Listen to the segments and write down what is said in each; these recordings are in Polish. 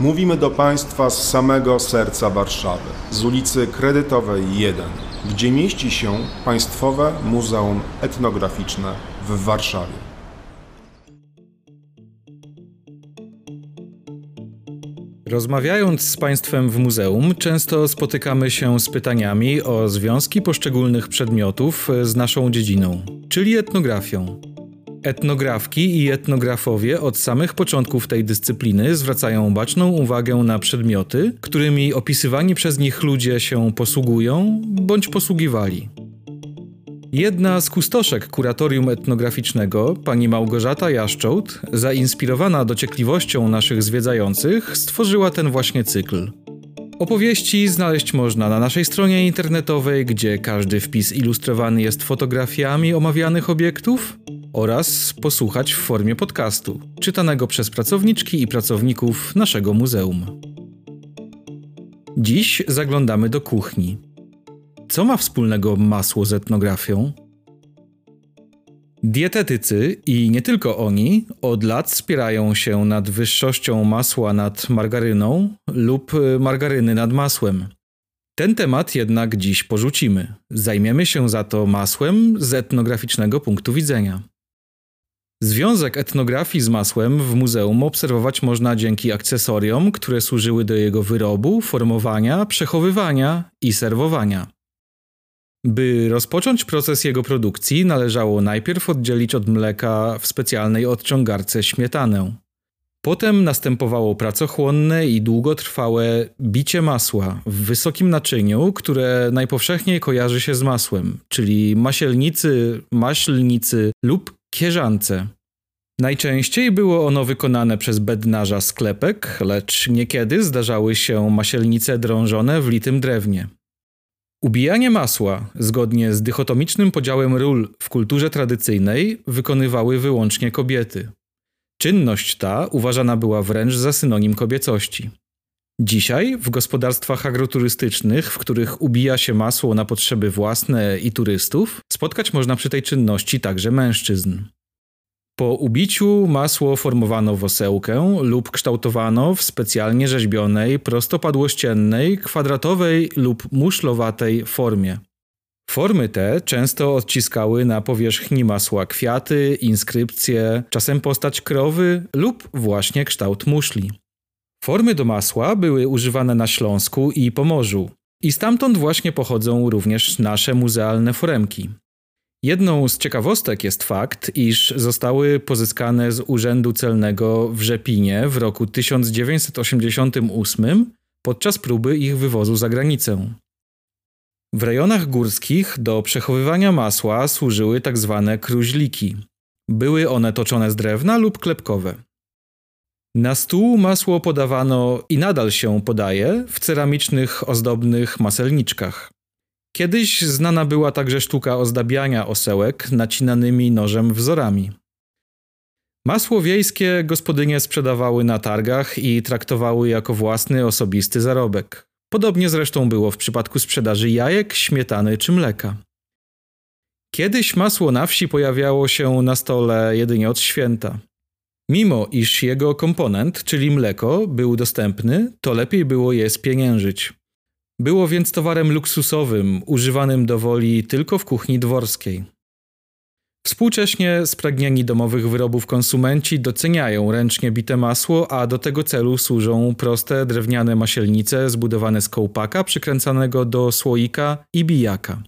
Mówimy do Państwa z samego serca Warszawy, z ulicy Kredytowej 1, gdzie mieści się Państwowe Muzeum Etnograficzne w Warszawie. Rozmawiając z Państwem w muzeum, często spotykamy się z pytaniami o związki poszczególnych przedmiotów z naszą dziedziną, czyli etnografią. Etnografki i etnografowie od samych początków tej dyscypliny zwracają baczną uwagę na przedmioty, którymi opisywani przez nich ludzie się posługują bądź posługiwali. Jedna z kustoszek kuratorium etnograficznego, pani Małgorzata Jaszczołt, zainspirowana dociekliwością naszych zwiedzających, stworzyła ten właśnie cykl. Opowieści znaleźć można na naszej stronie internetowej, gdzie każdy wpis ilustrowany jest fotografiami omawianych obiektów, oraz posłuchać w formie podcastu, czytanego przez pracowniczki i pracowników naszego muzeum. Dziś zaglądamy do kuchni. Co ma wspólnego masło z etnografią? Dietetycy i nie tylko oni od lat spierają się nad wyższością masła nad margaryną lub margaryny nad masłem. Ten temat jednak dziś porzucimy. Zajmiemy się za to masłem z etnograficznego punktu widzenia. Związek etnografii z masłem w muzeum obserwować można dzięki akcesoriom, które służyły do jego wyrobu, formowania, przechowywania i serwowania. By rozpocząć proces jego produkcji, należało najpierw oddzielić od mleka w specjalnej odciągarce śmietanę. Potem następowało pracochłonne i długotrwałe bicie masła w wysokim naczyniu, które najpowszechniej kojarzy się z masłem, czyli masielnicy, maślnicy lub kieżance. Najczęściej było ono wykonane przez bednarza sklepek, lecz niekiedy zdarzały się masielnice drążone w litym drewnie. Ubijanie masła, zgodnie z dychotomicznym podziałem ról w kulturze tradycyjnej, wykonywały wyłącznie kobiety. Czynność ta uważana była wręcz za synonim kobiecości. Dzisiaj w gospodarstwach agroturystycznych, w których ubija się masło na potrzeby własne i turystów, spotkać można przy tej czynności także mężczyzn. Po ubiciu masło formowano w osełkę lub kształtowano w specjalnie rzeźbionej, prostopadłościennej, kwadratowej lub muszlowatej formie. Formy te często odciskały na powierzchni masła kwiaty, inskrypcje, czasem postać krowy lub właśnie kształt muszli. Formy do masła były używane na Śląsku i Pomorzu. I stamtąd właśnie pochodzą również nasze muzealne foremki. Jedną z ciekawostek jest fakt, iż zostały pozyskane z Urzędu Celnego w Rzepinie w roku 1988 podczas próby ich wywozu za granicę. W rejonach górskich do przechowywania masła służyły tak zwane kruźliki. Były one toczone z drewna lub klepkowe. Na stół masło podawano i nadal się podaje w ceramicznych, ozdobnych maselniczkach. Kiedyś znana była także sztuka ozdabiania osełek nacinanymi nożem wzorami. Masło wiejskie gospodynie sprzedawały na targach i traktowały jako własny osobisty zarobek. Podobnie zresztą było w przypadku sprzedaży jajek, śmietany czy mleka. Kiedyś masło na wsi pojawiało się na stole jedynie od święta. Mimo iż jego komponent, czyli mleko, był dostępny, to lepiej było je spieniężyć. Było więc towarem luksusowym, używanym do woli tylko w kuchni dworskiej. Współcześnie spragnieni domowych wyrobów konsumenci doceniają ręcznie bite masło, a do tego celu służą proste drewniane masielnice zbudowane z kołpaka przykręcanego do słoika i bijaka.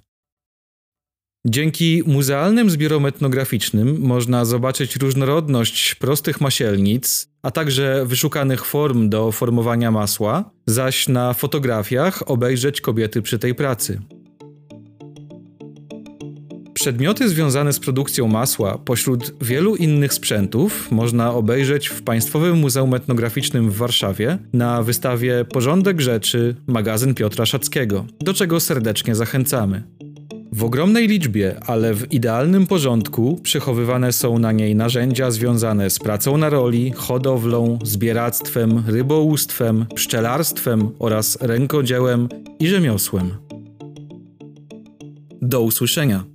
Dzięki muzealnym zbiorom etnograficznym można zobaczyć różnorodność prostych masielnic, a także wyszukanych form do formowania masła, zaś na fotografiach obejrzeć kobiety przy tej pracy. Przedmioty związane z produkcją masła pośród wielu innych sprzętów można obejrzeć w Państwowym Muzeum Etnograficznym w Warszawie na wystawie Porządek Rzeczy magazyn Piotra Szackiego, do czego serdecznie zachęcamy. W ogromnej liczbie, ale w idealnym porządku przechowywane są na niej narzędzia związane z pracą na roli, hodowlą, zbieractwem, rybołówstwem, pszczelarstwem oraz rękodziełem i rzemiosłem. Do usłyszenia.